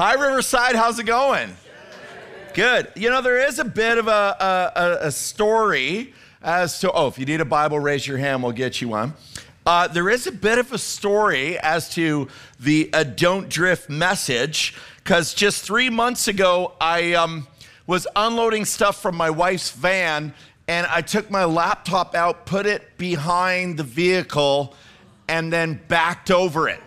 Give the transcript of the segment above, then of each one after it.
Hi, Riverside. How's it going? Good. You know, there is a bit of a, a, a story as to, oh, if you need a Bible, raise your hand, we'll get you one. Uh, there is a bit of a story as to the uh, don't drift message, because just three months ago, I um, was unloading stuff from my wife's van, and I took my laptop out, put it behind the vehicle, and then backed over it.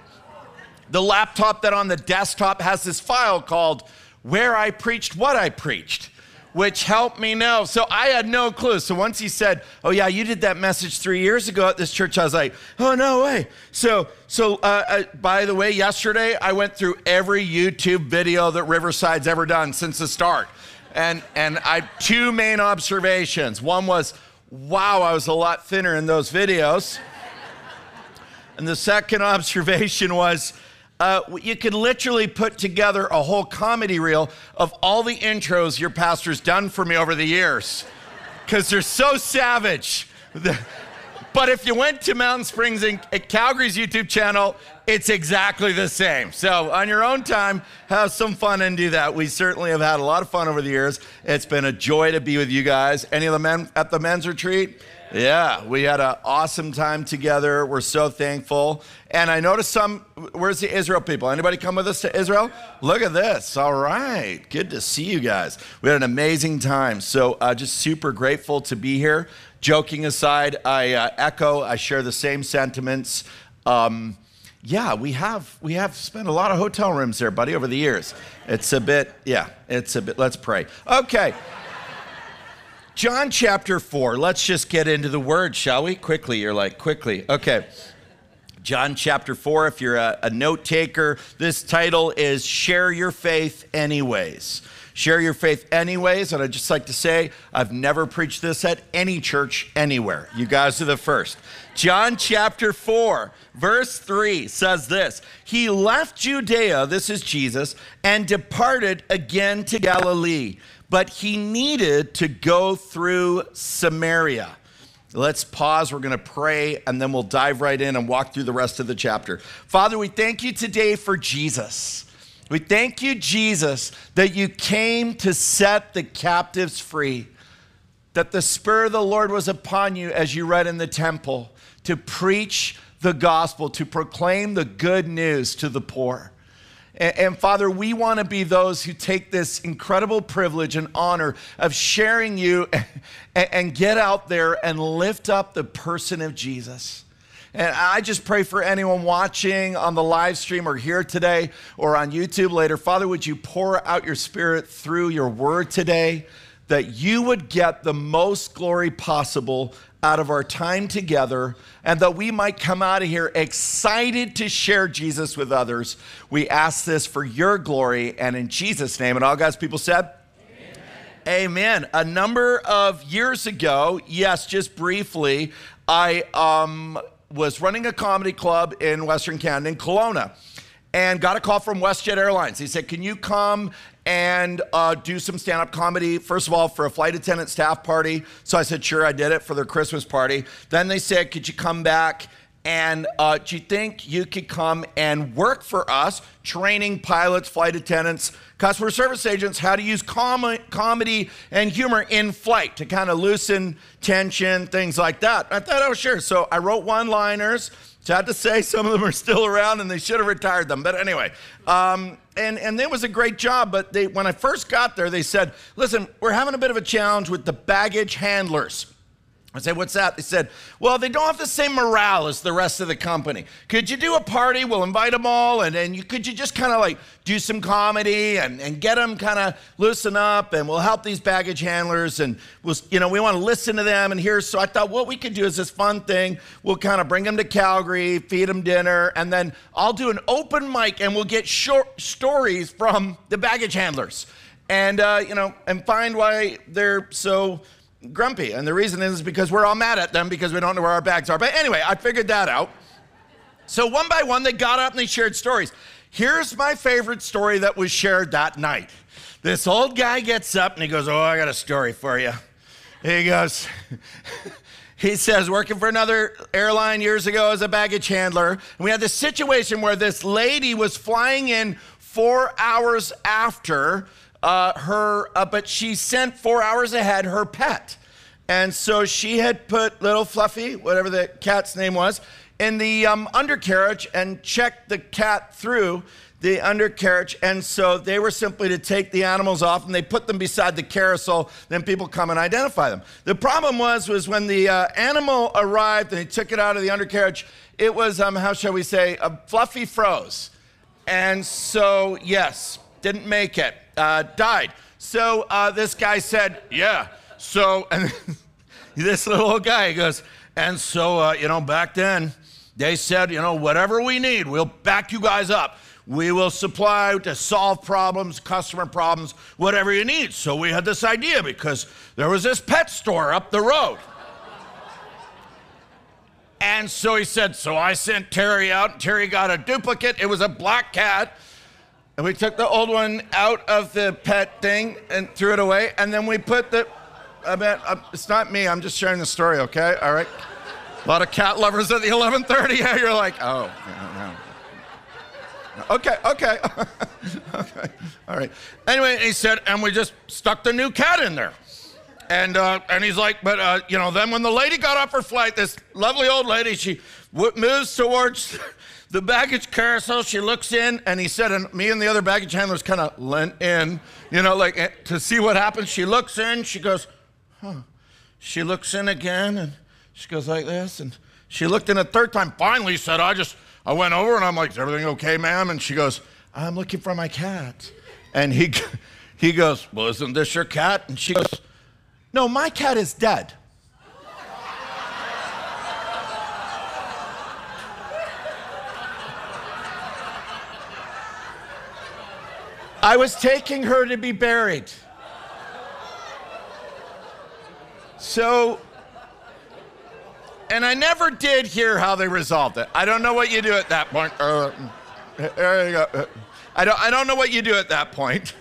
The laptop that on the desktop has this file called Where I Preached What I Preached, which helped me know. So I had no clue. So once he said, Oh, yeah, you did that message three years ago at this church, I was like, Oh, no way. So, so uh, uh, by the way, yesterday I went through every YouTube video that Riverside's ever done since the start. And, and I two main observations. One was, wow, I was a lot thinner in those videos. And the second observation was, uh, you could literally put together a whole comedy reel of all the intros your pastor's done for me over the years because they're so savage. but if you went to Mountain Springs and Calgary's YouTube channel, it's exactly the same. So, on your own time, have some fun and do that. We certainly have had a lot of fun over the years. It's been a joy to be with you guys. Any of the men at the men's retreat? Yeah, we had an awesome time together. We're so thankful. And I noticed some, where's the Israel people? Anybody come with us to Israel? Look at this. All right. Good to see you guys. We had an amazing time. So uh, just super grateful to be here. Joking aside, I uh, echo, I share the same sentiments. Um, yeah, we have we have spent a lot of hotel rooms there, buddy, over the years. It's a bit, yeah, it's a bit. Let's pray. Okay. John chapter 4. Let's just get into the word, shall we? Quickly. You're like, quickly. Okay. John chapter 4, if you're a, a note taker, this title is Share Your Faith Anyways. Share your faith anyways. And I'd just like to say, I've never preached this at any church anywhere. You guys are the first. John chapter 4, verse 3 says this He left Judea, this is Jesus, and departed again to Galilee but he needed to go through Samaria. Let's pause. We're going to pray and then we'll dive right in and walk through the rest of the chapter. Father, we thank you today for Jesus. We thank you, Jesus, that you came to set the captives free, that the Spirit of the Lord was upon you as you read in the temple to preach the gospel, to proclaim the good news to the poor. And, and, Father, we want to be those who take this incredible privilege and honor of sharing you and, and get out there and lift up the person of Jesus. And I just pray for anyone watching on the live stream or here today or on YouTube later. Father, would you pour out your spirit through your word today that you would get the most glory possible out of our time together and that we might come out of here excited to share Jesus with others. We ask this for your glory and in Jesus' name. And all God's people said, Amen. Amen. A number of years ago, yes, just briefly, I um, was running a comedy club in Western Canada, in Kelowna and got a call from WestJet Airlines. He said, Can you come and uh, do some stand up comedy, first of all, for a flight attendant staff party? So I said, Sure, I did it for their Christmas party. Then they said, Could you come back? And uh, do you think you could come and work for us, training pilots, flight attendants, customer service agents how to use com- comedy and humor in flight to kind of loosen tension, things like that? I thought, oh, sure. So I wrote one liners Sad to say, some of them are still around and they should have retired them. But anyway, um, and, and it was a great job. But they, when I first got there, they said, listen, we're having a bit of a challenge with the baggage handlers. I said, What's that? They said, Well, they don't have the same morale as the rest of the company. Could you do a party? We'll invite them all. And then you, could you just kind of like do some comedy and, and get them kind of loosen up? And we'll help these baggage handlers. And we'll, you know, we want to listen to them and hear. So I thought what we could do is this fun thing. We'll kind of bring them to Calgary, feed them dinner. And then I'll do an open mic and we'll get short stories from the baggage handlers. And, uh, you know, and find why they're so grumpy. And the reason is because we're all mad at them because we don't know where our bags are. But anyway, I figured that out. So one by one, they got up and they shared stories. Here's my favorite story that was shared that night. This old guy gets up and he goes, Oh, I got a story for you. He goes, He says, working for another airline years ago as a baggage handler. And we had this situation where this lady was flying in four hours after uh, her, uh, but she sent four hours ahead her pet. And so she had put little Fluffy, whatever the cat's name was, in the um, undercarriage and checked the cat through the undercarriage. And so they were simply to take the animals off and they put them beside the carousel. Then people come and identify them. The problem was, was when the uh, animal arrived and they took it out of the undercarriage, it was, um, how shall we say, a fluffy froze. And so, yes, didn't make it, uh, died. So uh, this guy said, yeah. So, and this little guy goes, and so, uh, you know, back then, they said, you know, whatever we need, we'll back you guys up. We will supply to solve problems, customer problems, whatever you need. So we had this idea because there was this pet store up the road. and so he said, So I sent Terry out. Terry got a duplicate. It was a black cat. And we took the old one out of the pet thing and threw it away. And then we put the, I mean, it's not me. I'm just sharing the story, okay? All right. A lot of cat lovers at the 11:30. Yeah, you're like, oh, no, no. Okay, okay, okay, all right. Anyway, he said, and we just stuck the new cat in there. And, uh, and he's like, but, uh, you know, then when the lady got off her flight, this lovely old lady, she w- moves towards the baggage carousel. She looks in, and he said, and me and the other baggage handlers kind of leant in, you know, like eh, to see what happens. She looks in, she goes, huh. She looks in again, and she goes like this, and she looked in a third time. Finally, said, I just, I went over and I'm like, is everything okay, ma'am? And she goes, I'm looking for my cat. And he, he goes, well, isn't this your cat? And she goes, no, my cat is dead. I was taking her to be buried. So and I never did hear how they resolved it. I don't know what you do at that point. Uh. I don't, I don't know what you do at that point.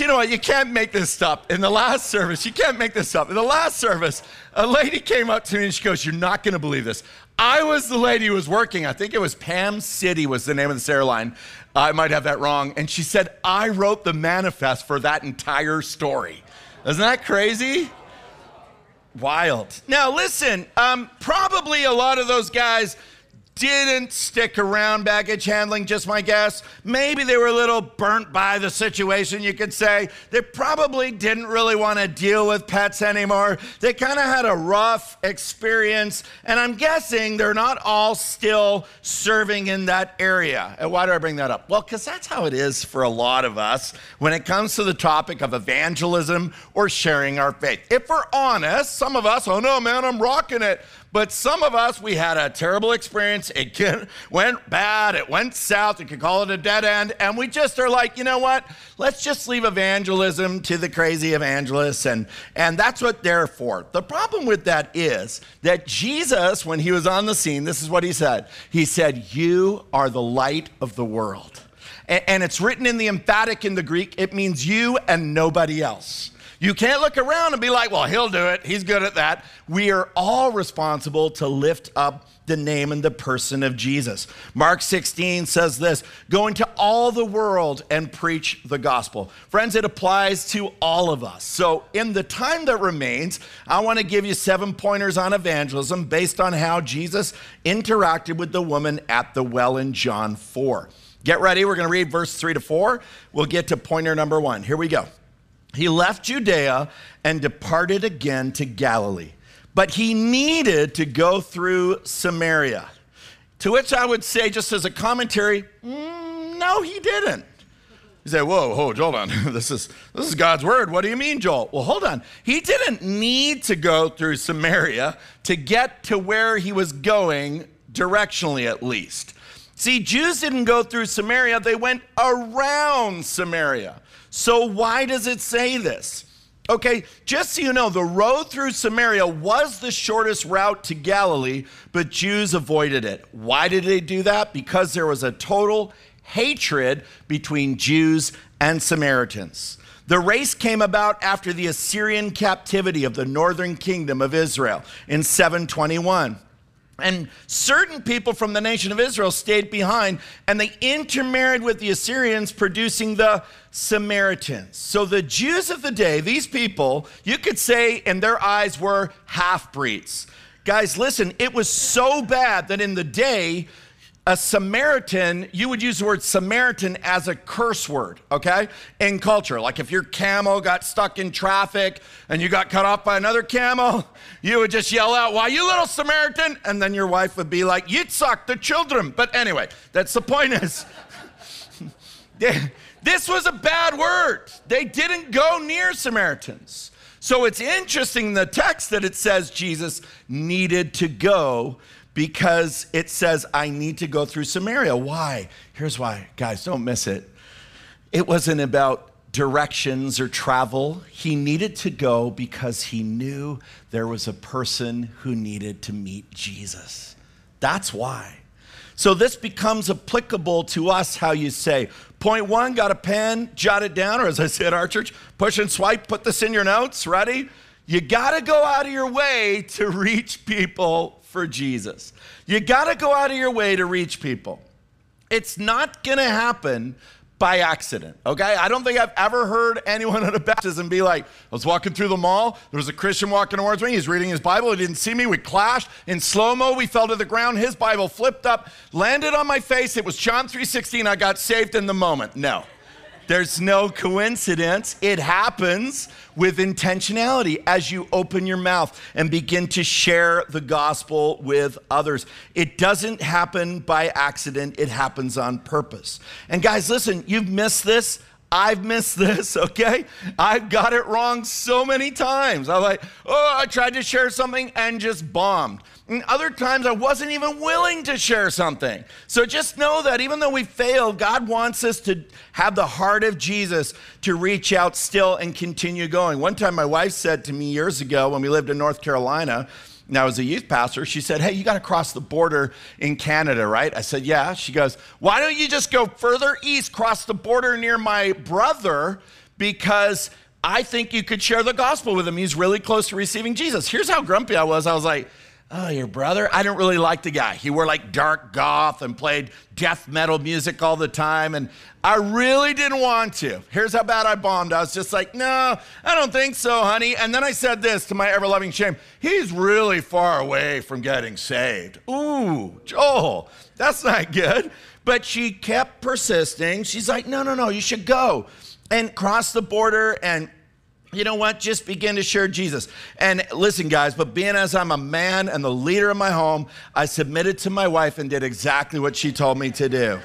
You know what? You can't make this up. In the last service, you can't make this up. In the last service, a lady came up to me and she goes, You're not going to believe this. I was the lady who was working. I think it was Pam City was the name of this airline. I might have that wrong. And she said, I wrote the manifest for that entire story. Isn't that crazy? Wild. Now, listen, um, probably a lot of those guys didn't stick around baggage handling, just my guess. Maybe they were a little burnt by the situation, you could say. They probably didn't really want to deal with pets anymore. They kind of had a rough experience, and I'm guessing they're not all still serving in that area. And why do I bring that up? Well, because that's how it is for a lot of us when it comes to the topic of evangelism or sharing our faith. If we're honest, some of us, oh no, man, I'm rocking it. But some of us, we had a terrible experience. It went bad. It went south. You could call it a dead end. And we just are like, you know what? Let's just leave evangelism to the crazy evangelists. And, and that's what they're for. The problem with that is that Jesus, when he was on the scene, this is what he said He said, You are the light of the world. And, and it's written in the emphatic in the Greek, it means you and nobody else. You can't look around and be like, well, he'll do it. He's good at that. We are all responsible to lift up the name and the person of Jesus. Mark 16 says this go into all the world and preach the gospel. Friends, it applies to all of us. So, in the time that remains, I want to give you seven pointers on evangelism based on how Jesus interacted with the woman at the well in John 4. Get ready. We're going to read verse 3 to 4. We'll get to pointer number one. Here we go. He left Judea and departed again to Galilee. But he needed to go through Samaria. To which I would say, just as a commentary, mm, no, he didn't. You say, whoa, hold, hold on. this is this is God's word. What do you mean, Joel? Well, hold on. He didn't need to go through Samaria to get to where he was going, directionally at least. See, Jews didn't go through Samaria, they went around Samaria. So, why does it say this? Okay, just so you know, the road through Samaria was the shortest route to Galilee, but Jews avoided it. Why did they do that? Because there was a total hatred between Jews and Samaritans. The race came about after the Assyrian captivity of the northern kingdom of Israel in 721. And certain people from the nation of Israel stayed behind and they intermarried with the Assyrians, producing the Samaritans. So the Jews of the day, these people, you could say in their eyes were half breeds. Guys, listen, it was so bad that in the day, a Samaritan, you would use the word Samaritan as a curse word, okay? In culture. Like if your camel got stuck in traffic and you got cut off by another camel, you would just yell out, Why, you little Samaritan? And then your wife would be like, Yitzhak, the children. But anyway, that's the point is, this was a bad word. They didn't go near Samaritans. So it's interesting in the text that it says Jesus needed to go because it says, I need to go through Samaria. Why? Here's why. Guys, don't miss it. It wasn't about directions or travel. He needed to go because he knew there was a person who needed to meet Jesus. That's why. So this becomes applicable to us, how you say, point one, got a pen, jot it down, or as I say at our church, push and swipe, put this in your notes, ready? You got to go out of your way to reach people for Jesus. You got to go out of your way to reach people. It's not going to happen by accident, okay? I don't think I've ever heard anyone at a baptism be like, I was walking through the mall, there was a Christian walking towards me, he's reading his Bible, he didn't see me, we clashed, in slow-mo, we fell to the ground, his Bible flipped up, landed on my face, it was John 3.16, I got saved in the moment. No. There's no coincidence. It happens with intentionality as you open your mouth and begin to share the gospel with others. It doesn't happen by accident, it happens on purpose. And guys, listen, you've missed this. I've missed this, okay? I've got it wrong so many times. I'm like, oh, I tried to share something and just bombed. And other times I wasn't even willing to share something. So just know that even though we fail, God wants us to have the heart of Jesus to reach out still and continue going. One time my wife said to me years ago when we lived in North Carolina, and as a youth pastor, she said, Hey, you got to cross the border in Canada, right? I said, Yeah. She goes, Why don't you just go further east, cross the border near my brother? Because I think you could share the gospel with him. He's really close to receiving Jesus. Here's how grumpy I was. I was like, Oh, your brother? I didn't really like the guy. He wore like dark goth and played death metal music all the time. And I really didn't want to. Here's how bad I bombed. I was just like, no, I don't think so, honey. And then I said this to my ever loving shame He's really far away from getting saved. Ooh, Joel, that's not good. But she kept persisting. She's like, no, no, no, you should go and cross the border and you know what? Just begin to share Jesus. And listen, guys, but being as I'm a man and the leader of my home, I submitted to my wife and did exactly what she told me to do.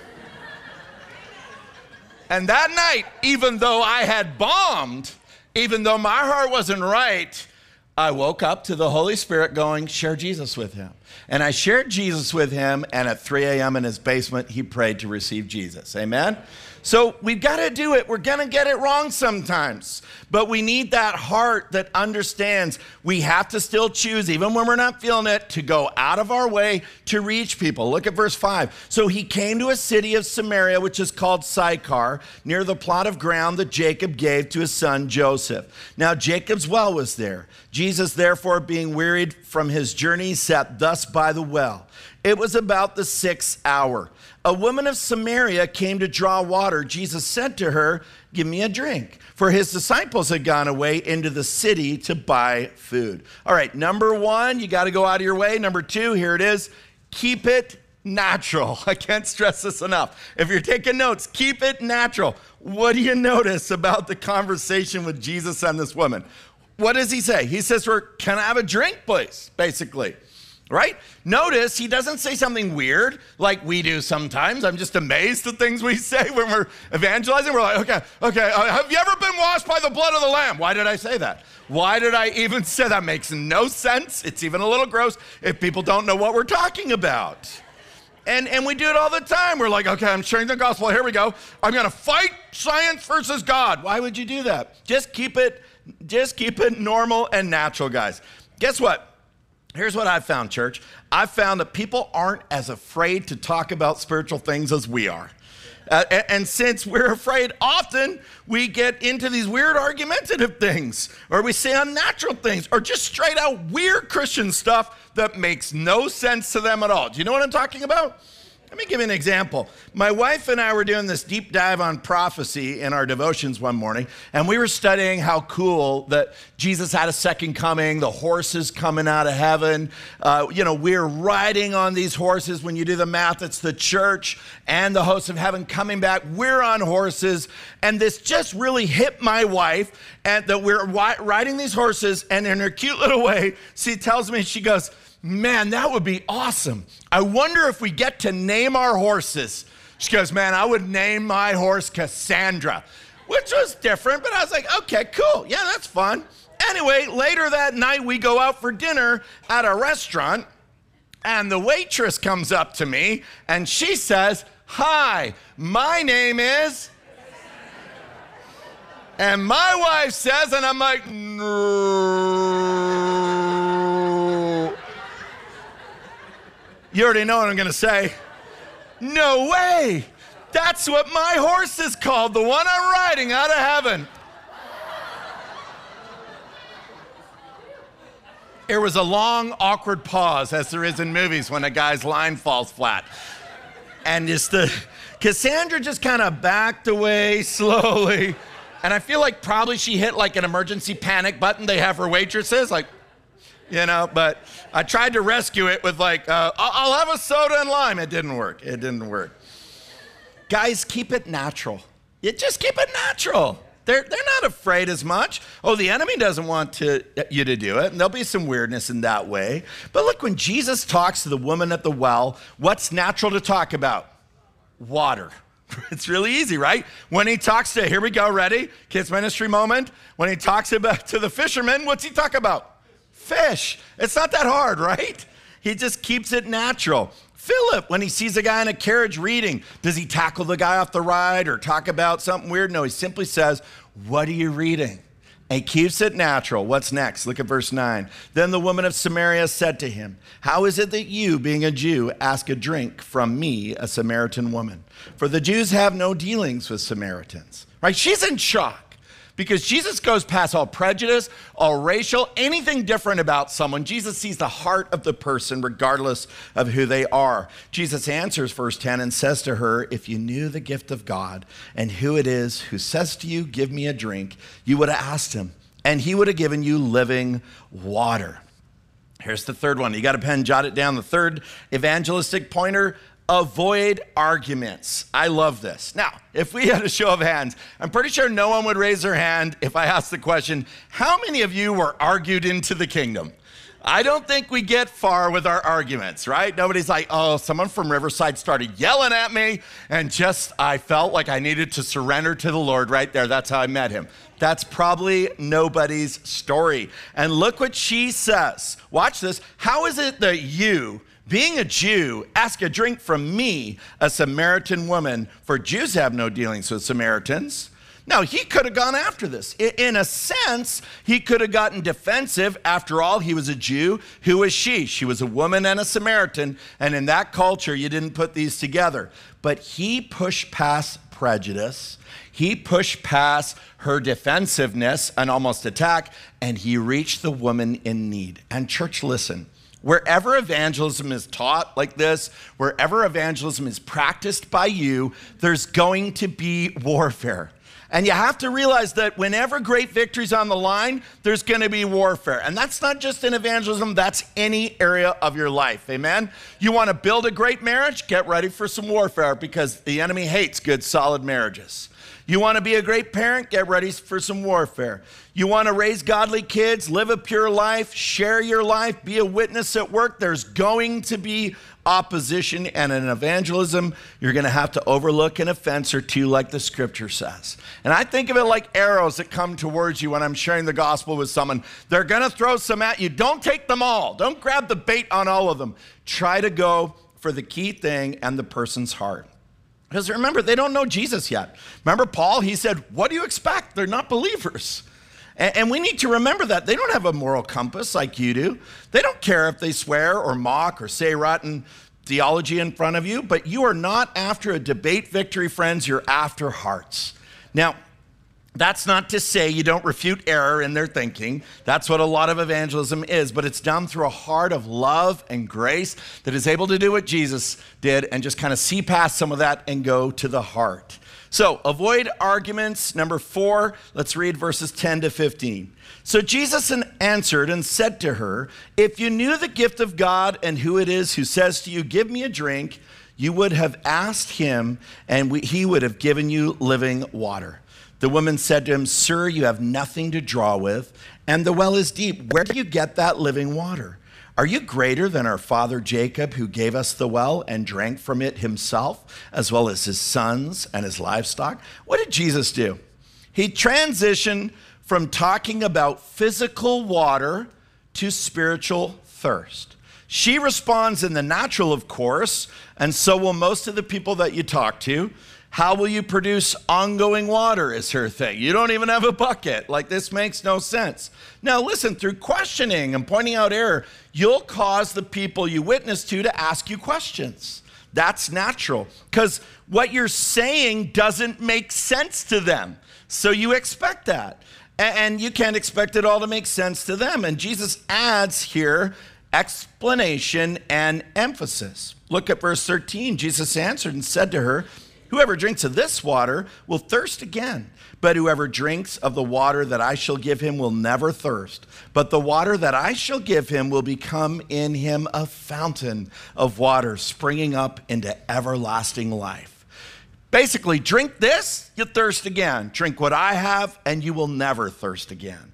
and that night, even though I had bombed, even though my heart wasn't right, I woke up to the Holy Spirit going, share Jesus with him. And I shared Jesus with him, and at 3 a.m. in his basement, he prayed to receive Jesus. Amen? So we've got to do it. We're going to get it wrong sometimes, but we need that heart that understands we have to still choose, even when we're not feeling it, to go out of our way to reach people. Look at verse 5. So he came to a city of Samaria, which is called Sychar, near the plot of ground that Jacob gave to his son Joseph. Now Jacob's well was there. Jesus, therefore, being wearied from his journey, sat thus by the well. It was about the sixth hour. A woman of Samaria came to draw water. Jesus said to her, Give me a drink. For his disciples had gone away into the city to buy food. All right, number one, you got to go out of your way. Number two, here it is keep it natural. I can't stress this enough. If you're taking notes, keep it natural. What do you notice about the conversation with Jesus and this woman? What does he say? He says Can I have a drink, please? Basically right? Notice he doesn't say something weird like we do sometimes. I'm just amazed at things we say when we're evangelizing. We're like, okay, okay, uh, have you ever been washed by the blood of the Lamb? Why did I say that? Why did I even say that? Makes no sense. It's even a little gross if people don't know what we're talking about. And, and we do it all the time. We're like, okay, I'm sharing the gospel. Here we go. I'm going to fight science versus God. Why would you do that? Just keep it, just keep it normal and natural, guys. Guess what? Here's what I've found, church. I've found that people aren't as afraid to talk about spiritual things as we are. Uh, and, and since we're afraid, often we get into these weird argumentative things, or we say unnatural things, or just straight out weird Christian stuff that makes no sense to them at all. Do you know what I'm talking about? Let me give you an example. My wife and I were doing this deep dive on prophecy in our devotions one morning, and we were studying how cool that Jesus had a second coming, the horses coming out of heaven. Uh, you know, we're riding on these horses. When you do the math, it's the church and the hosts of heaven coming back. We're on horses, and this just really hit my wife, and that we're riding these horses, and in her cute little way, she tells me, she goes, Man, that would be awesome. I wonder if we get to name our horses. She goes, Man, I would name my horse Cassandra, which was different, but I was like, Okay, cool. Yeah, that's fun. Anyway, later that night, we go out for dinner at a restaurant, and the waitress comes up to me and she says, Hi, my name is. And my wife says, and I'm like, no. You already know what I'm going to say. No way. That's what my horse is called, the one I'm riding out of heaven. There was a long, awkward pause, as there is in movies when a guy's line falls flat. And just the Cassandra just kind of backed away slowly. And I feel like probably she hit like an emergency panic button they have for waitresses, like, you know, but I tried to rescue it with like, uh, I'll have a soda and lime. It didn't work. It didn't work. Guys, keep it natural. You just keep it natural. They're, they're not afraid as much. Oh, the enemy doesn't want to, you to do it, and there'll be some weirdness in that way. But look, when Jesus talks to the woman at the well, what's natural to talk about? Water. It's really easy, right? When he talks to, here we go, ready? Kids ministry moment. When he talks about to the fishermen, what's he talk about? Fish. It's not that hard, right? He just keeps it natural. Philip, when he sees a guy in a carriage reading, does he tackle the guy off the ride or talk about something weird? No, he simply says, What are you reading? And keeps it natural. What's next? Look at verse 9. Then the woman of Samaria said to him, How is it that you, being a Jew, ask a drink from me, a Samaritan woman? For the Jews have no dealings with Samaritans. Right? She's in shock because Jesus goes past all prejudice, all racial, anything different about someone. Jesus sees the heart of the person regardless of who they are. Jesus answers verse 10 and says to her, If you knew the gift of God and who it is who says to you, Give me a drink, you would have asked him, and he would have given you living water. Here's the third one. You got a pen, jot it down. The third evangelistic pointer avoid arguments. I love this. Now, if we had a show of hands, I'm pretty sure no one would raise their hand if I asked the question, How many of you were argued into the kingdom? I don't think we get far with our arguments, right? Nobody's like, oh, someone from Riverside started yelling at me, and just I felt like I needed to surrender to the Lord right there. That's how I met him. That's probably nobody's story. And look what she says. Watch this. How is it that you, being a Jew, ask a drink from me, a Samaritan woman, for Jews have no dealings with Samaritans. Now, he could have gone after this. In a sense, he could have gotten defensive. After all, he was a Jew. Who was she? She was a woman and a Samaritan. And in that culture, you didn't put these together. But he pushed past prejudice. He pushed past her defensiveness and almost attack, and he reached the woman in need. And, church, listen. Wherever evangelism is taught like this, wherever evangelism is practiced by you, there's going to be warfare. And you have to realize that whenever great victory's on the line, there's going to be warfare. And that's not just in evangelism, that's any area of your life. Amen? You want to build a great marriage? Get ready for some warfare because the enemy hates good, solid marriages. You want to be a great parent? Get ready for some warfare. You want to raise godly kids, live a pure life, share your life, be a witness at work? There's going to be opposition, and in evangelism, you're going to have to overlook an offense or two, like the scripture says. And I think of it like arrows that come towards you when I'm sharing the gospel with someone. They're going to throw some at you. Don't take them all, don't grab the bait on all of them. Try to go for the key thing and the person's heart. Because remember, they don't know Jesus yet. Remember Paul? He said, What do you expect? They're not believers. And, we need to remember that. They don't have a moral compass like you do. They don't care if they swear or mock or say rotten theology in front of you, but you are not after a debate victory, friends. You're after hearts. Now, that's not to say you don't refute error in their thinking. That's what a lot of evangelism is, but it's done through a heart of love and grace that is able to do what Jesus did and just kind of see past some of that and go to the heart. So, avoid arguments. Number four, let's read verses 10 to 15. So Jesus answered and said to her, If you knew the gift of God and who it is who says to you, Give me a drink, you would have asked him, and we, he would have given you living water. The woman said to him, Sir, you have nothing to draw with, and the well is deep. Where do you get that living water? Are you greater than our father Jacob, who gave us the well and drank from it himself, as well as his sons and his livestock? What did Jesus do? He transitioned from talking about physical water to spiritual thirst. She responds in the natural, of course, and so will most of the people that you talk to. How will you produce ongoing water? Is her thing. You don't even have a bucket. Like, this makes no sense. Now, listen, through questioning and pointing out error, you'll cause the people you witness to to ask you questions. That's natural because what you're saying doesn't make sense to them. So you expect that. And you can't expect it all to make sense to them. And Jesus adds here explanation and emphasis. Look at verse 13. Jesus answered and said to her, Whoever drinks of this water will thirst again, but whoever drinks of the water that I shall give him will never thirst. But the water that I shall give him will become in him a fountain of water springing up into everlasting life. Basically, drink this, you thirst again. Drink what I have, and you will never thirst again.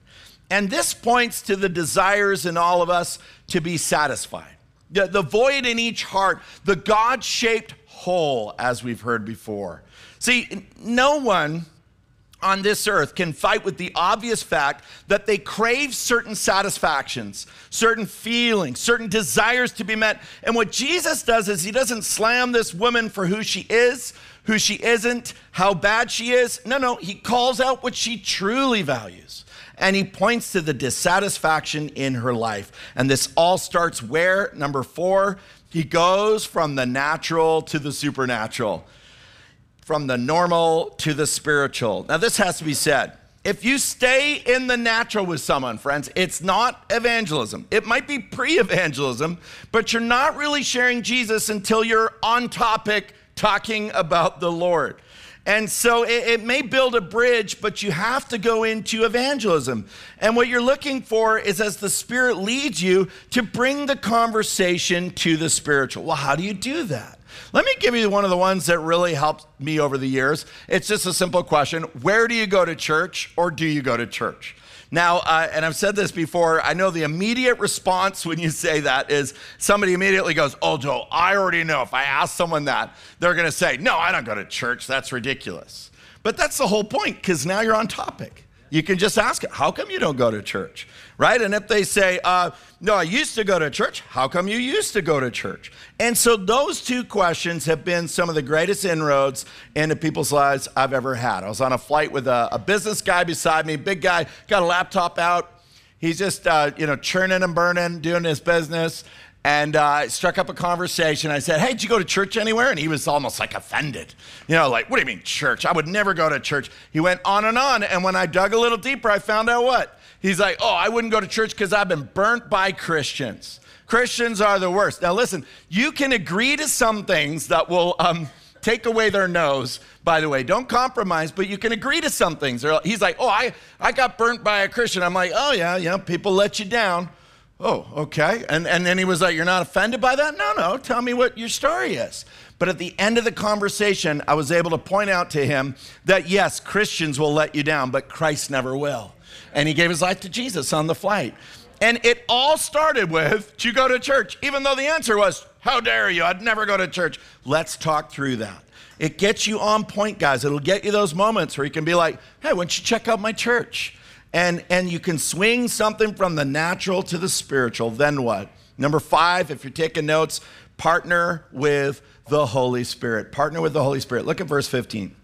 And this points to the desires in all of us to be satisfied. The, the void in each heart, the God shaped hole, as we've heard before. See, no one on this earth can fight with the obvious fact that they crave certain satisfactions, certain feelings, certain desires to be met. And what Jesus does is he doesn't slam this woman for who she is, who she isn't, how bad she is. No, no, he calls out what she truly values. And he points to the dissatisfaction in her life. And this all starts where? Number four, he goes from the natural to the supernatural, from the normal to the spiritual. Now, this has to be said. If you stay in the natural with someone, friends, it's not evangelism. It might be pre evangelism, but you're not really sharing Jesus until you're on topic talking about the Lord. And so it, it, may build a bridge, but you have to go into evangelism. And what you're looking for is as the Spirit leads you to bring the conversation to the spiritual. Well, how do you do that? Let me give you one of the ones that really helped me over the years. It's just a simple question Where do you go to church or do you go to church? Now, uh, and I've said this before, I know the immediate response when you say that is somebody immediately goes, Oh, Joel, I already know. If I ask someone that, they're going to say, No, I don't go to church. That's ridiculous. But that's the whole point because now you're on topic. You can just ask it, How come you don't go to church? right? And if they say, uh, no, I used to go to church, how come you used to go to church? And so those two questions have been some of the greatest inroads into people's lives I've ever had. I was on a flight with a, a business guy beside me, big guy, got a laptop out. He's just, uh, you know, churning and burning, doing his business. And uh, struck up a conversation. I said, Hey, did you go to church anywhere? And he was almost like offended. You know, like, what do you mean church? I would never go to church. He went on and on. And when I dug a little deeper, I found out what? He's like, oh, I wouldn't go to church because I've been burnt by Christians. Christians are the worst. Now, listen, you can agree to some things that will um, take away their nose, by the way. Don't compromise, but you can agree to some things. He's like, oh, I, I got burnt by a Christian. I'm like, oh, yeah, yeah, people let you down. Oh, okay. And, and then he was like, You're not offended by that? No, no. Tell me what your story is. But at the end of the conversation, I was able to point out to him that yes, Christians will let you down, but Christ never will and he gave his life to Jesus on the flight. And it all started with, Do you go to church? Even though the answer was, How dare you? I'd never go to church. Let's talk through that. It gets you on point, guys. It'll get you those moments where you can be like, Hey, why don't you check out my church? And, and you can swing something from the natural to the spiritual. Then what? Number five, if you're taking notes, partner with the Holy Spirit. Partner with the Holy Spirit. Look at verse 15.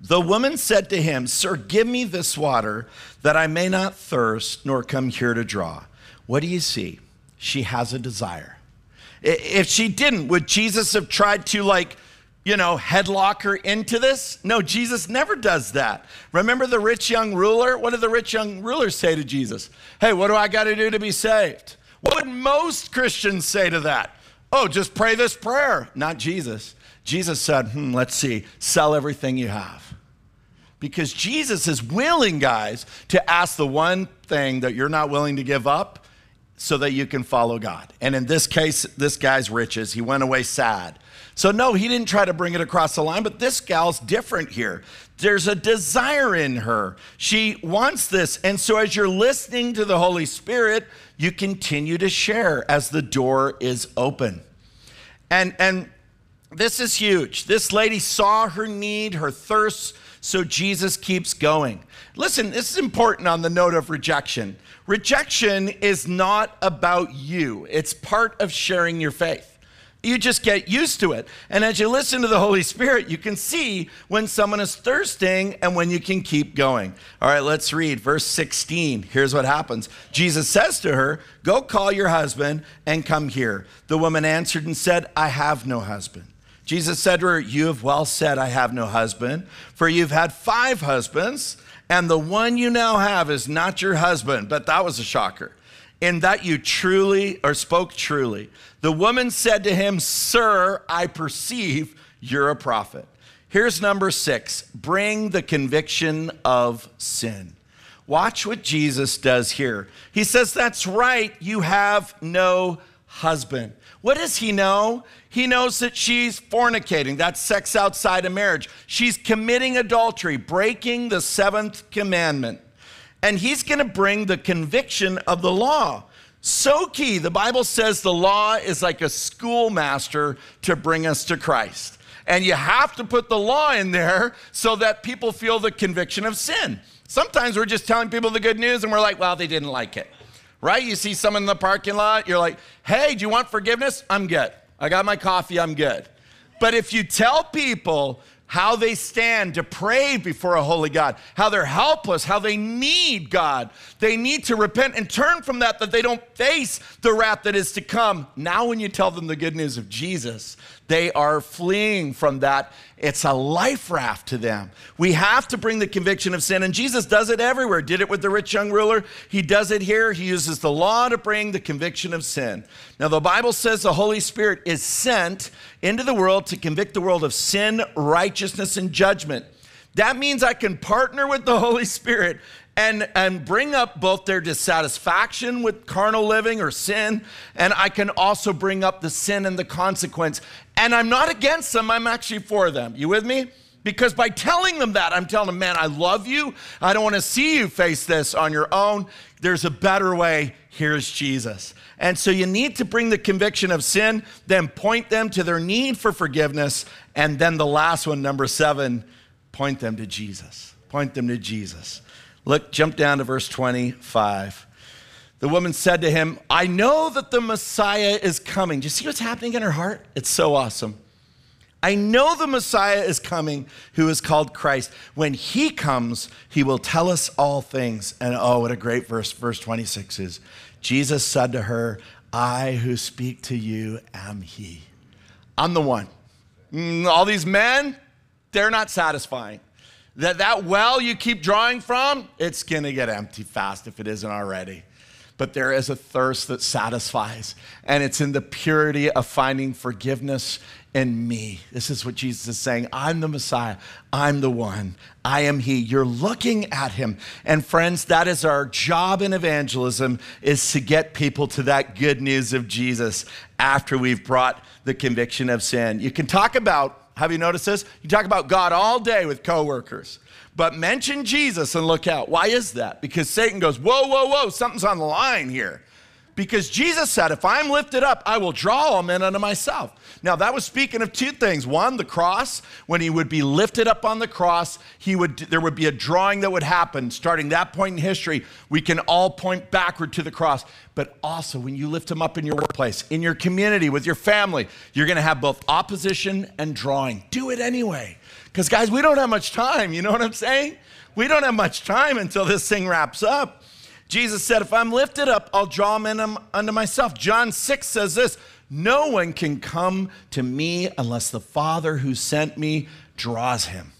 The woman said to him, Sir, give me this water that I may not thirst nor come here to draw. What do you see? She has a desire. If she didn't, would Jesus have tried to, like, you know, headlock her into this? No, Jesus never does that. Remember the rich young ruler? What did the rich young ruler say to Jesus? Hey, what do I got to do to be saved? What would most Christians say to that? Oh, just pray this prayer. Not Jesus. Jesus said, hmm, let's see, sell everything you have. Because Jesus is willing, guys, to ask the one thing that you're not willing to give up so that you can follow God. And in this case, this guy's riches, he went away sad. So, no, he didn't try to bring it across the line, but this gal's different here. There's a desire in her. She wants this. And so, as you're listening to the Holy Spirit, you continue to share as the door is open. And, and this is huge. This lady saw her need, her thirst, so Jesus keeps going. Listen, this is important on the note of rejection. Rejection is not about you, it's part of sharing your faith. You just get used to it. And as you listen to the Holy Spirit, you can see when someone is thirsting and when you can keep going. All right, let's read verse 16. Here's what happens Jesus says to her, Go call your husband and come here. The woman answered and said, I have no husband. Jesus said to her, You have well said, I have no husband, for you've had five husbands and the one you now have is not your husband. But that was a shocker. In that you truly or spoke truly. The woman said to him, Sir, I perceive you're a prophet. Here's number six bring the conviction of sin. Watch what Jesus does here. He says, That's right, you have no husband. What does he know? He knows that she's fornicating. That's sex outside of marriage. She's committing adultery, breaking the seventh commandment. And he's going to bring the conviction of the law. So key. The Bible says the law is like a schoolmaster to bring us to Christ. And you have to put the law in there so that people feel the conviction of sin. Sometimes we're just telling people the good news and we're like, well, they didn't like it right? You see someone in the parking lot, you're like, hey, do you want forgiveness? I'm good. I got my coffee, I'm good. But if you tell people how they stand depraved before a holy God, how they're helpless, how they need God. They need to repent and turn from that, that they don't face the wrath that is to come. Now, when you tell them the good news of Jesus, they are fleeing from that. It's a life raft to them. We have to bring the conviction of sin, and Jesus does it everywhere. Did it with the rich young ruler. He does it here. He uses the law to bring the conviction of sin. Now, the Bible says the Holy Spirit is sent into the world to convict the world of sin, righteousness, and judgment. That means I can partner with the Holy Spirit and, and bring up both their dissatisfaction with carnal living or sin, and I can also bring up the sin and the consequence. And I'm not against them, I'm actually for them. You with me? Because by telling them that, I'm telling them, man, I love you. I don't want to see you face this on your own. There's a better way. Here's Jesus. And so you need to bring the conviction of sin, then point them to their need for forgiveness. And then the last one, number seven, point them to Jesus. Point them to Jesus. Look, jump down to verse 25. The woman said to him, I know that the Messiah is coming. Do you see what's happening in her heart? It's so awesome. I know the Messiah is coming who is called Christ. When he comes, he will tell us all things. And oh, what a great verse, verse 26 is. Jesus said to her, I who speak to you am he. I'm the one. Mm, all these men, they're not satisfying that that well you keep drawing from, it's going to get empty fast if it isn't already. But there is a thirst that satisfies, and it's in the purity of finding forgiveness in me. This is what Jesus is saying. I'm the Messiah. I'm the one. I am he. You're looking at him. And friends, that is our job in evangelism is to get people to that good news of Jesus after we've brought the conviction of sin. You can talk about have you noticed this? You talk about God all day with coworkers, but mention Jesus and look out. Why is that? Because Satan goes, whoa, whoa, whoa, something's on the line here. Because Jesus said, if I'm lifted up, I will draw all men unto myself. Now, that was speaking of two things. One, the cross. When he would be lifted up on the cross, he would, there would be a drawing that would happen. Starting that point in history, we can all point backward to the cross. But also, when you lift him up in your workplace, in your community, with your family, you're going to have both opposition and drawing. Do it anyway. Because, guys, we don't have much time. You know what I'm saying? We don't have much time until this thing wraps up. Jesus said, If I'm lifted up, I'll draw men um, unto myself. John 6 says this No one can come to me unless the Father who sent me draws him.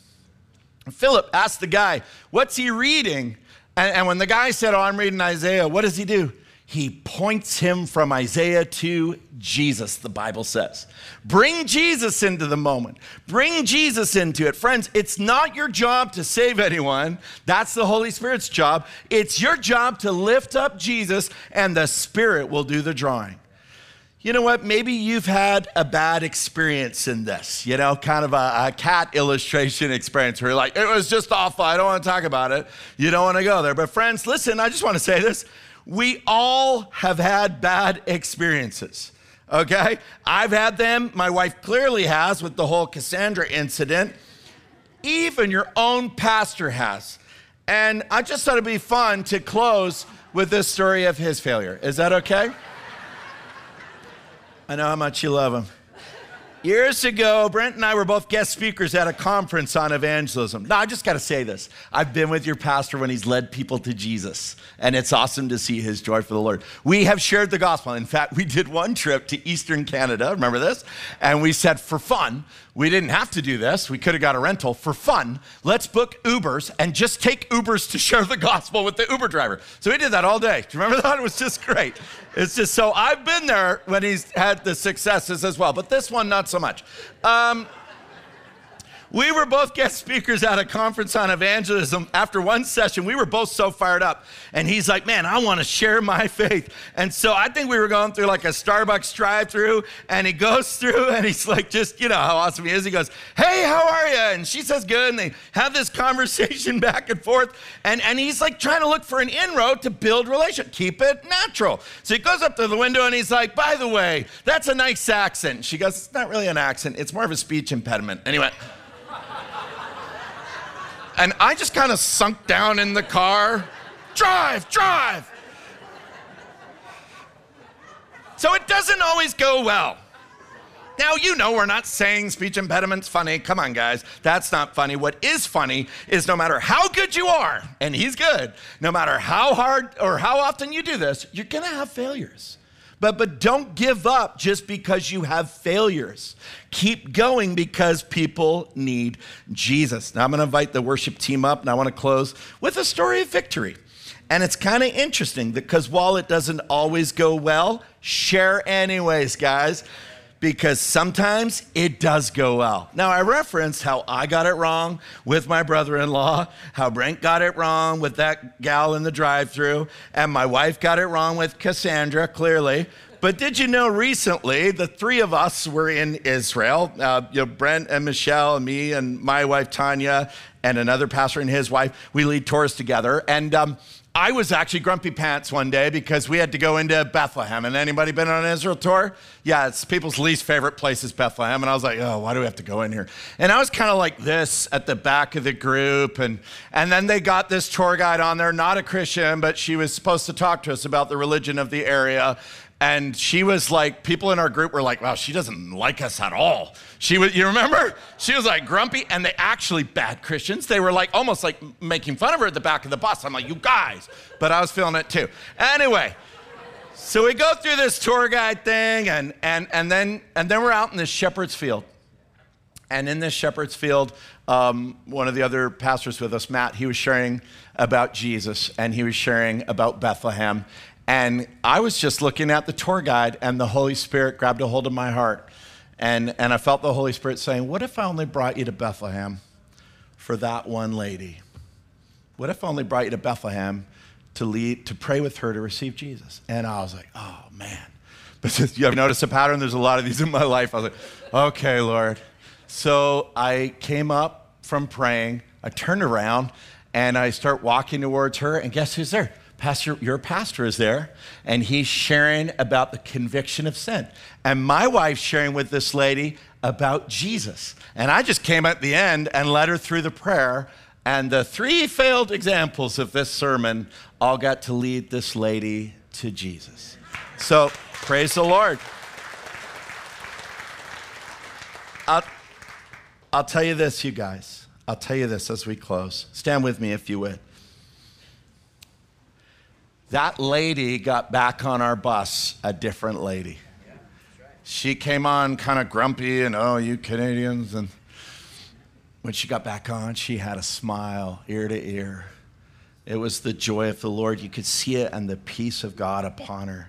Philip asked the guy, What's he reading? And, and, when the guy said, Oh, I'm reading Isaiah, what does he do? He points him from Isaiah to Jesus, the Bible says. Bring Jesus into the moment. Bring Jesus into it. Friends, it's not your job to save anyone. That's the Holy Spirit's job. It's your job to lift up Jesus, and the Spirit will do the drawing you know what? Maybe you've had a bad experience in this, you know, kind of a, a, cat illustration experience where you're like, it was just awful. I don't want to talk about it. You don't want to go there. But, friends, listen, I just want to say this. We all have had bad experiences, okay? I've had them. My wife clearly has with the whole Cassandra incident. Even your own pastor has. And I just thought it'd be fun to close with this story of his failure. Is that okay? I know how much you love him. Years ago, Brent and I were both guest speakers at a conference on evangelism. Now, I just got to say this. I've been with your pastor when he's led people to Jesus, and it's awesome to see his joy for the Lord. We have shared the gospel. In fact, we did one trip to Eastern Canada, remember this? And we said, for fun, we didn't have to do this. We could have got a rental. For fun, let's book Ubers and just take Ubers to share the gospel with the Uber driver. So we did that all day. Do you remember that? It was just great. It's just so I've been there when he's had the successes as well, but this one, not so much. Um, we were both guest speakers at a conference on evangelism. After one session, we were both so fired up. And he's like, Man, I want to share my faith. And so I think we were going through like a Starbucks drive through, and he goes through and he's like, Just, you know how awesome he is. He goes, Hey, how are you? And she says, Good. And they have this conversation back and forth. And, and he's like trying to look for an inroad to build relation, keep it natural. So he goes up to the window and he's like, By the way, that's a nice accent. She goes, It's not really an accent, it's more of a speech impediment. Anyway. And I just kind of sunk down in the car. Drive, drive. So it doesn't always go well. Now, you know, we're not saying speech impediments funny. Come on, guys. That's not funny. What is funny is no matter how good you are, and he's good, no matter how hard or how often you do this, you're going to have failures. But, but don't give up just because you have failures. Keep going because people need Jesus. Now, I'm going to invite the worship team up, and I want to close with a story of victory. And it's kind of interesting because while it doesn't always go well, share anyways, guys, because sometimes it does go well. Now, I referenced how I got it wrong with my brother in law, how Brent got it wrong with that gal in the drive through, and my wife got it wrong with Cassandra, clearly. But did you know recently the three of us were in Israel? Uh, you know, Brent and Michelle and me and my wife Tanya and another pastor and his wife. We lead tours together, and um, I was actually grumpy pants one day because we had to go into Bethlehem. And anybody been on an Israel tour? Yeah, it's people's least favorite place is Bethlehem. And I was like, oh, why do we have to go in here? And I was kind of like this at the back of the group. And, and then they got this tour guide on there, not a Christian, but she was supposed to talk to us about the religion of the area. And she was like, people in our group were like, wow, she doesn't like us at all. She was, you remember? She was like grumpy, and they actually, bad Christians, they were like almost like making fun of her at the back of the bus. I'm like, you guys. But I was feeling it too. Anyway, so we go through this tour guide thing, and, and, and, then, and then we're out in this shepherd's field. And in this shepherd's field, um, one of the other pastors with us, Matt, he was sharing about Jesus and he was sharing about Bethlehem. And I was just looking at the tour guide, and the Holy Spirit grabbed a hold of my heart. And, and I felt the Holy Spirit saying, What if I only brought you to Bethlehem for that one lady? What if I only brought you to Bethlehem to lead, to pray with her to receive Jesus? And I was like, Oh, man. But you have noticed a pattern? There's a lot of these in my life. I was like, Okay, Lord. So I came up from praying, I turned around, and I start walking towards her, and guess who's there? Pastor, your pastor is there, and he's sharing about the conviction of sin. And my wife's sharing with this lady about Jesus. And I just came at the end and led her through the prayer. And the three failed examples of this sermon all got to lead this lady to Jesus. So praise the Lord. I'll, I'll tell you this, you guys. I'll tell you this as we close. Stand with me if you would. That lady got back on our bus, a different lady. she came on kind of grumpy and, oh, you Canadians. And when she got back on, she had a smile ear to ear. It was the joy of the Lord. You could see it and the peace of God upon her.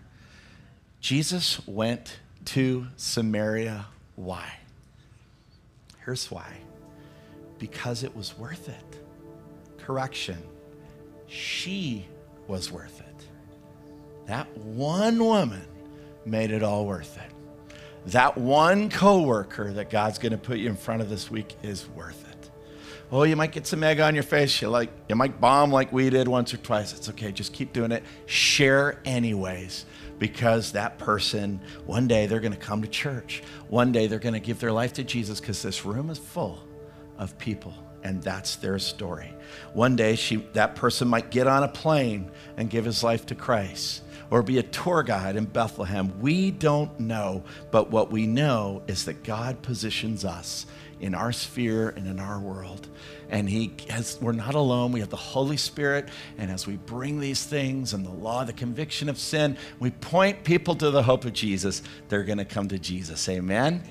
Jesus went to Samaria. Why? Here's why because it was worth it. Correction, she was worth it. That one woman made it all worth it. That one coworker that God's going to put you in front of this week is worth it. Oh, you might get some egg on your face. You like you might bomb like we did once or twice. It's okay. Just keep doing it. Share anyways because that person one day they're going to come to church. One day they're going to give their life to Jesus because this room is full of people and that's their story. One day she that person might get on a plane and give his life to Christ or be a tour guide in Bethlehem. We don't know, but what we know is that God positions us in our sphere and in our world. And he has, we're not alone. We have the Holy Spirit. And as we bring these things and the law, the conviction of sin, we point people to the hope of Jesus, they're going to come to Jesus. Amen.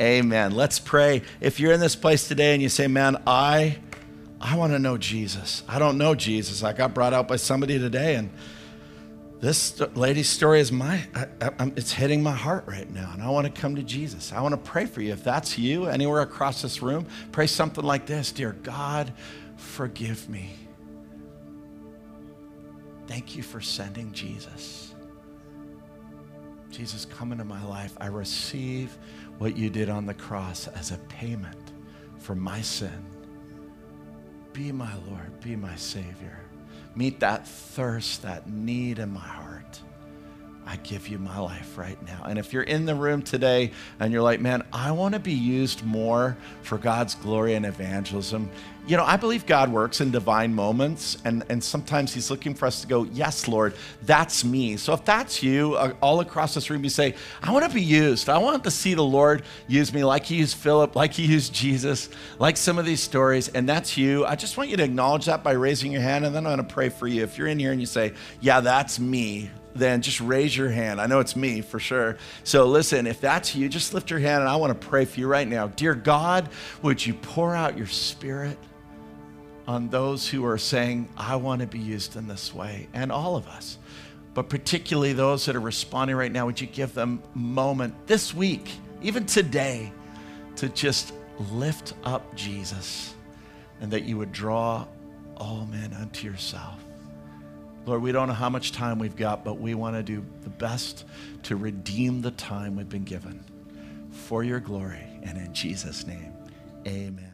Amen. Let's pray. If you're in this place today and you say, man, I, I want to know Jesus. I don't know Jesus. I got brought out by somebody today and this lady's story is my I, I, it's hitting my heart right now and i want to come to jesus. I want to pray for you. If that's you anywhere across this room pray something like this. Dear god forgive me. Thank you for sending jesus. Jesus come into my life. I receive what you did on the cross as a payment for my sin. Be my lord. Be my savior meet that thirst, that need in my heart. I give you my life right now. And if you're in the room today and you're like, man, I want to be used more for God's glory and evangelism, you know, I believe God works in divine moments, and, and sometimes He's looking for us to go, Yes, Lord, that's me. So if that's you, uh, all across this room, you say, I want to be used. I want to see the Lord use me like He used Philip, like He used Jesus, like some of these stories, and that's you. I just want you to acknowledge that by raising your hand, and then I'm going to pray for you. If you're in here and you say, Yeah, that's me, then just raise your hand. I know it's me for sure. So listen, if that's you, just lift your hand and I want to pray for you right now. Dear God, would you pour out your spirit? on those who are saying, I want to be used in this way, and all of us. But particularly those that are responding right now, would you give them a moment this week, even today, to just lift up Jesus and that you would draw all men unto yourself? Lord, we don't know how much time we've got, but we want to do the best to redeem the time we've been given for your glory. And in Jesus' name, amen.